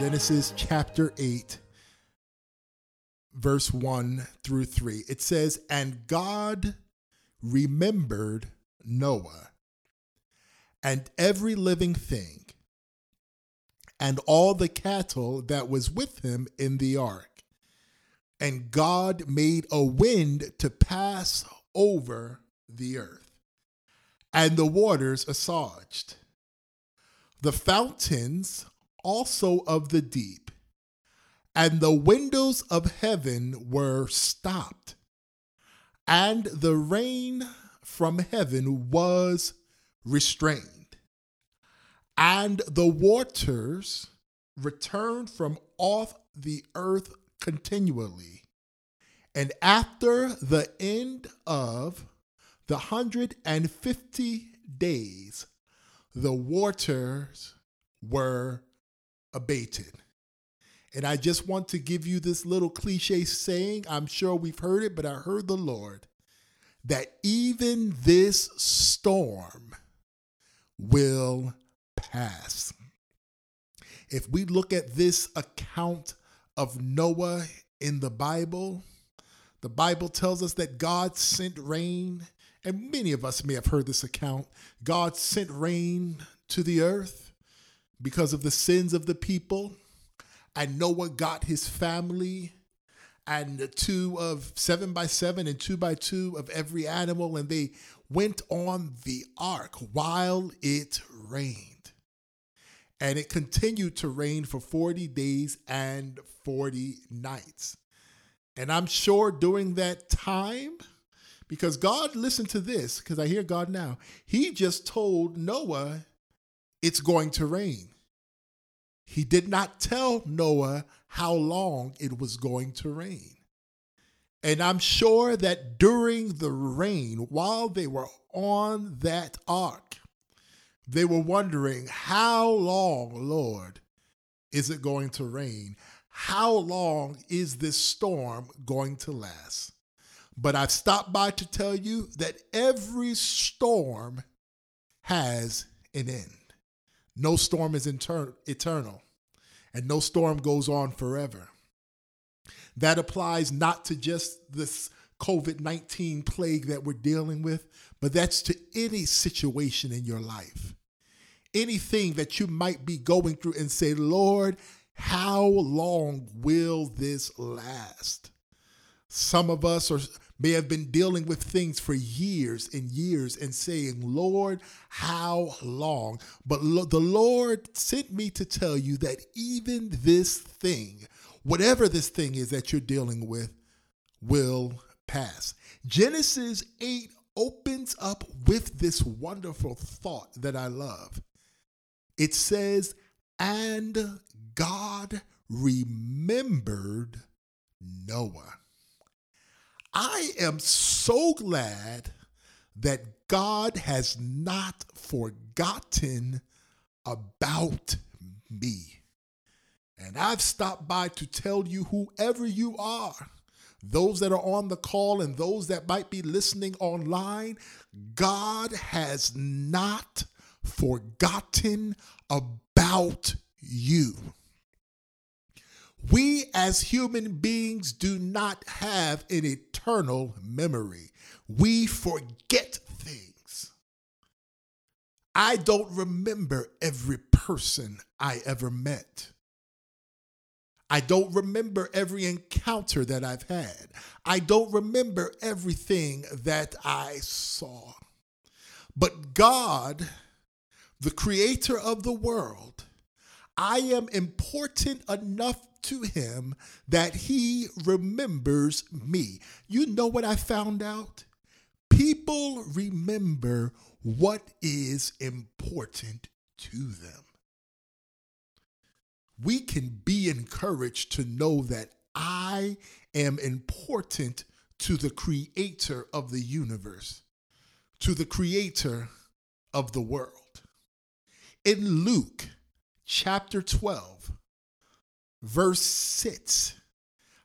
Genesis chapter 8, verse 1 through 3. It says, And God remembered Noah and every living thing and all the cattle that was with him in the ark. And God made a wind to pass over the earth, and the waters assuaged. The fountains also of the deep, and the windows of heaven were stopped, and the rain from heaven was restrained and the waters returned from off the earth continually. And after the end of the 150 days, the waters were abated. And I just want to give you this little cliche saying. I'm sure we've heard it, but I heard the Lord that even this storm will pass. If we look at this account of Noah in the Bible, the Bible tells us that God sent rain, and many of us may have heard this account. God sent rain to the earth because of the sins of the people, and Noah got his family and two of seven by seven and two by two of every animal, and they went on the ark while it rained and it continued to rain for 40 days and 40 nights. And I'm sure during that time, because God listened to this, because I hear God now, He just told Noah it's going to rain. He did not tell Noah how long it was going to rain. And I'm sure that during the rain, while they were on that ark, they were wondering, How long, Lord, is it going to rain? How long is this storm going to last? But I've stopped by to tell you that every storm has an end. No storm is inter- eternal, and no storm goes on forever. That applies not to just this COVID 19 plague that we're dealing with, but that's to any situation in your life anything that you might be going through and say, Lord, how long will this last? Some of us are, may have been dealing with things for years and years and saying, Lord, how long? But lo- the Lord sent me to tell you that even this thing, whatever this thing is that you're dealing with, will pass. Genesis 8 opens up with this wonderful thought that I love. It says, and God remembered Noah. I am so glad that God has not forgotten about me. And I've stopped by to tell you, whoever you are, those that are on the call and those that might be listening online, God has not forgotten about you. We as human beings do not have an eternal memory. We forget things. I don't remember every person I ever met. I don't remember every encounter that I've had. I don't remember everything that I saw. But God the creator of the world, I am important enough to him that he remembers me. You know what I found out? People remember what is important to them. We can be encouraged to know that I am important to the creator of the universe, to the creator of the world. In Luke chapter 12, verse 6,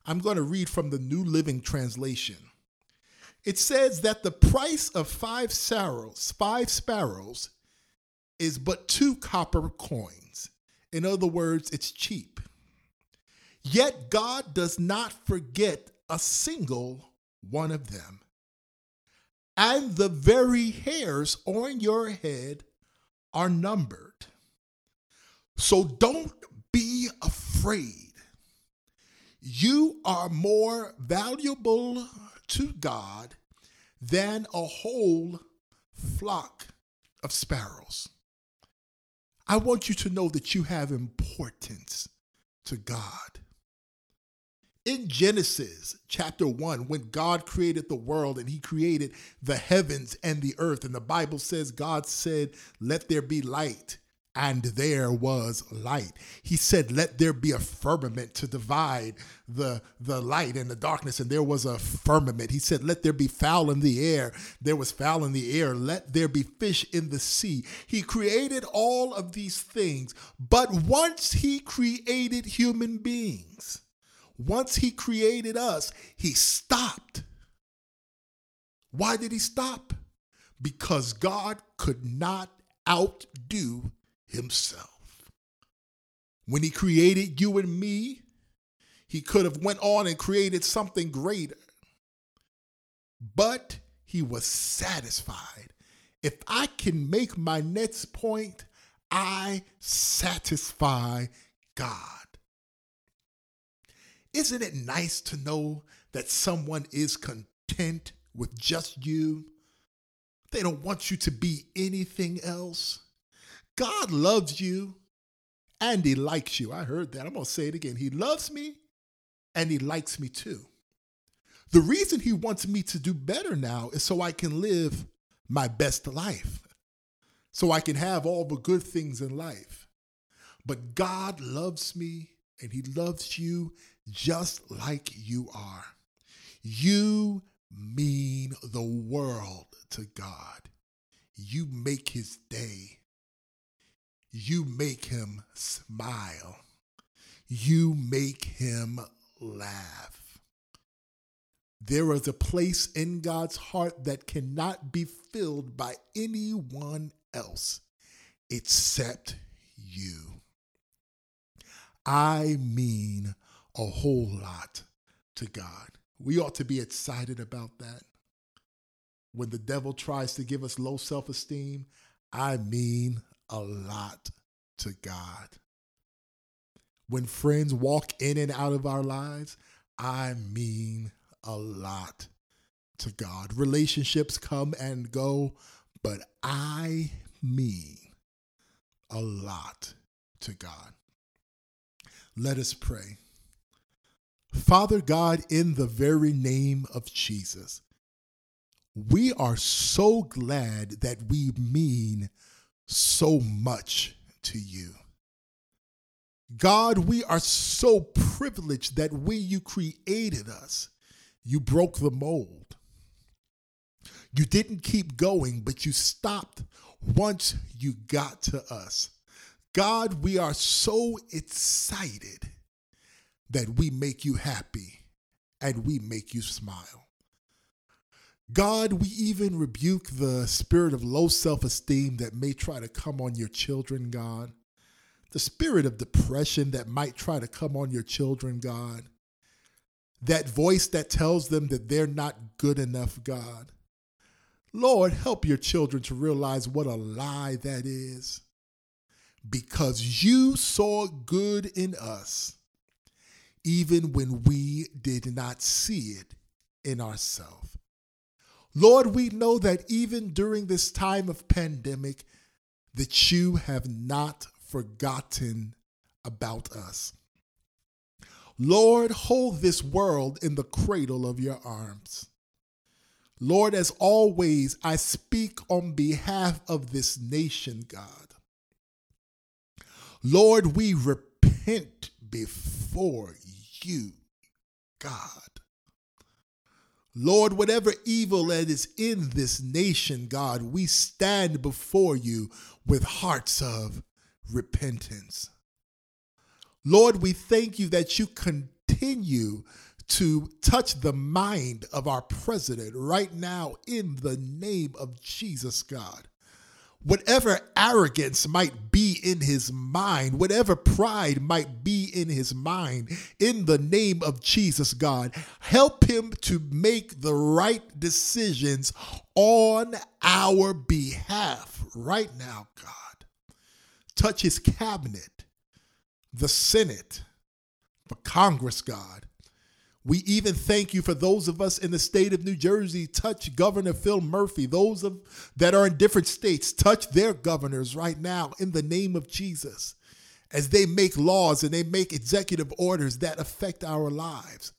I'm going to read from the New Living Translation. It says that the price of five sparrows, five sparrows is but two copper coins. In other words, it's cheap. Yet God does not forget a single one of them. And the very hairs on your head are numbered. So don't afraid. You are more valuable to God than a whole flock of sparrows. I want you to know that you have importance to God. In Genesis chapter 1, when God created the world and he created the heavens and the earth, and the Bible says, God said, Let there be light and there was light. He said, Let there be a firmament to divide the, the light and the darkness, and there was a firmament. He said, Let there be fowl in the air. There was fowl in the air. Let there be fish in the sea. He created all of these things, but once he created human beings, once he created us, he stopped. Why did he stop? Because God could not outdo himself. When he created you and me, he could have went on and created something greater. But he was satisfied. If I can make my next point, I satisfy God. Isn't it nice to know that someone is content with just you? They don't want you to be anything else. God loves you and he likes you. I heard that. I'm going to say it again. He loves me and he likes me too. The reason he wants me to do better now is so I can live my best life, so I can have all the good things in life. But God loves me and he loves you just like you are. You mean the world to God. You make his day you make him smile. You make him laugh. There is a place in God's heart that cannot be filled by anyone else except you. I mean a whole lot to God. We ought to be excited about that. When the devil tries to give us low self esteem, I mean a lot to God. When friends walk in and out of our lives, I mean a lot to God. Relationships come and go, but I mean a lot to God. Let us pray. Father God, in the very name of Jesus, we are so glad that we mean so much to you. God, we are so privileged that when you created us, you broke the mold. You didn't keep going, but you stopped once you got to us. God, we are so excited that we make you happy and we make you smile. God, we even rebuke the spirit of low self esteem that may try to come on your children, God. The spirit of depression that might try to come on your children, God. That voice that tells them that they're not good enough, God. Lord, help your children to realize what a lie that is. Because you saw good in us, even when we did not see it in ourselves. Lord, we know that even during this time of pandemic, that you have not forgotten about us. Lord, hold this world in the cradle of your arms. Lord, as always, I speak on behalf of this nation, God. Lord, we repent before you, God. Lord, whatever evil that is in this nation, God, we stand before you with hearts of repentance. Lord, we thank you that you continue to touch the mind of our president right now in the name of Jesus, God. Whatever arrogance might be in his mind, whatever pride might be in his mind, in the name of Jesus, God, help him to make the right decisions on our behalf right now, God. Touch his cabinet, the Senate, the Congress, God. We even thank you for those of us in the state of New Jersey. Touch Governor Phil Murphy. Those of that are in different states, touch their governors right now in the name of Jesus as they make laws and they make executive orders that affect our lives.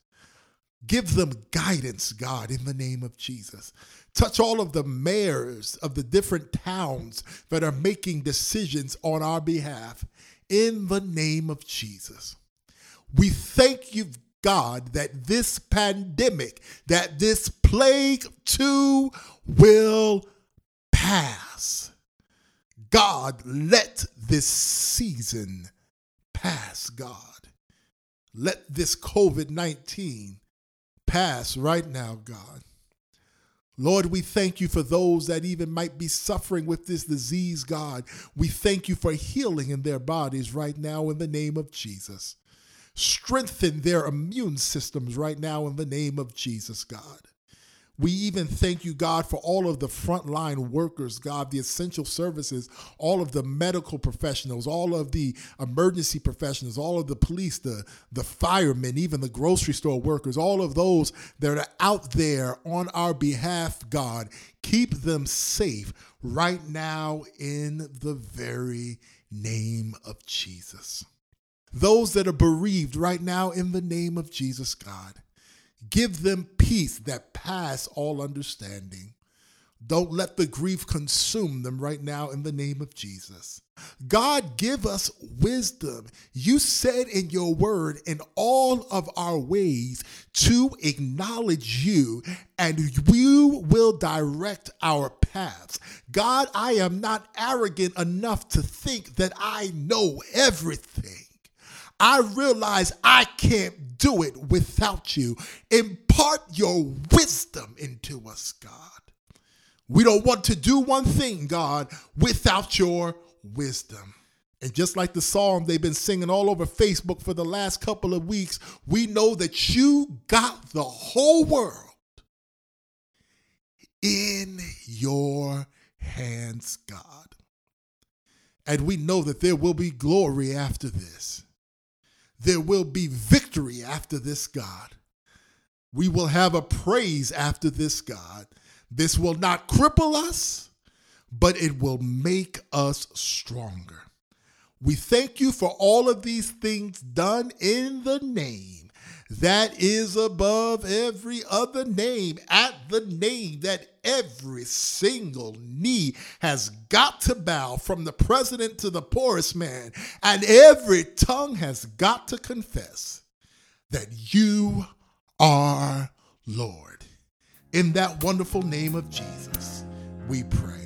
Give them guidance, God, in the name of Jesus. Touch all of the mayors of the different towns that are making decisions on our behalf in the name of Jesus. We thank you, God that this pandemic, that this plague too will pass. God, let this season pass, God. Let this COVID 19 pass right now, God. Lord, we thank you for those that even might be suffering with this disease, God. We thank you for healing in their bodies right now in the name of Jesus. Strengthen their immune systems right now in the name of Jesus, God. We even thank you, God, for all of the frontline workers, God, the essential services, all of the medical professionals, all of the emergency professionals, all of the police, the, the firemen, even the grocery store workers, all of those that are out there on our behalf, God. Keep them safe right now in the very name of Jesus those that are bereaved right now in the name of Jesus, God. Give them peace that pass all understanding. Don't let the grief consume them right now in the name of Jesus. God, give us wisdom. You said in your word, in all of our ways, to acknowledge you, and you will direct our paths. God, I am not arrogant enough to think that I know everything. I realize I can't do it without you. Impart your wisdom into us, God. We don't want to do one thing, God, without your wisdom. And just like the psalm they've been singing all over Facebook for the last couple of weeks, we know that you got the whole world in your hands, God. And we know that there will be glory after this there will be victory after this, God. We will have a praise after this, God. This will not cripple us, but it will make us stronger. We thank you for all of these things done in the name that is above every other name, at the name that every single knee has got to bow, from the president to the poorest man, and every tongue has got to confess that you are Lord. In that wonderful name of Jesus, we pray.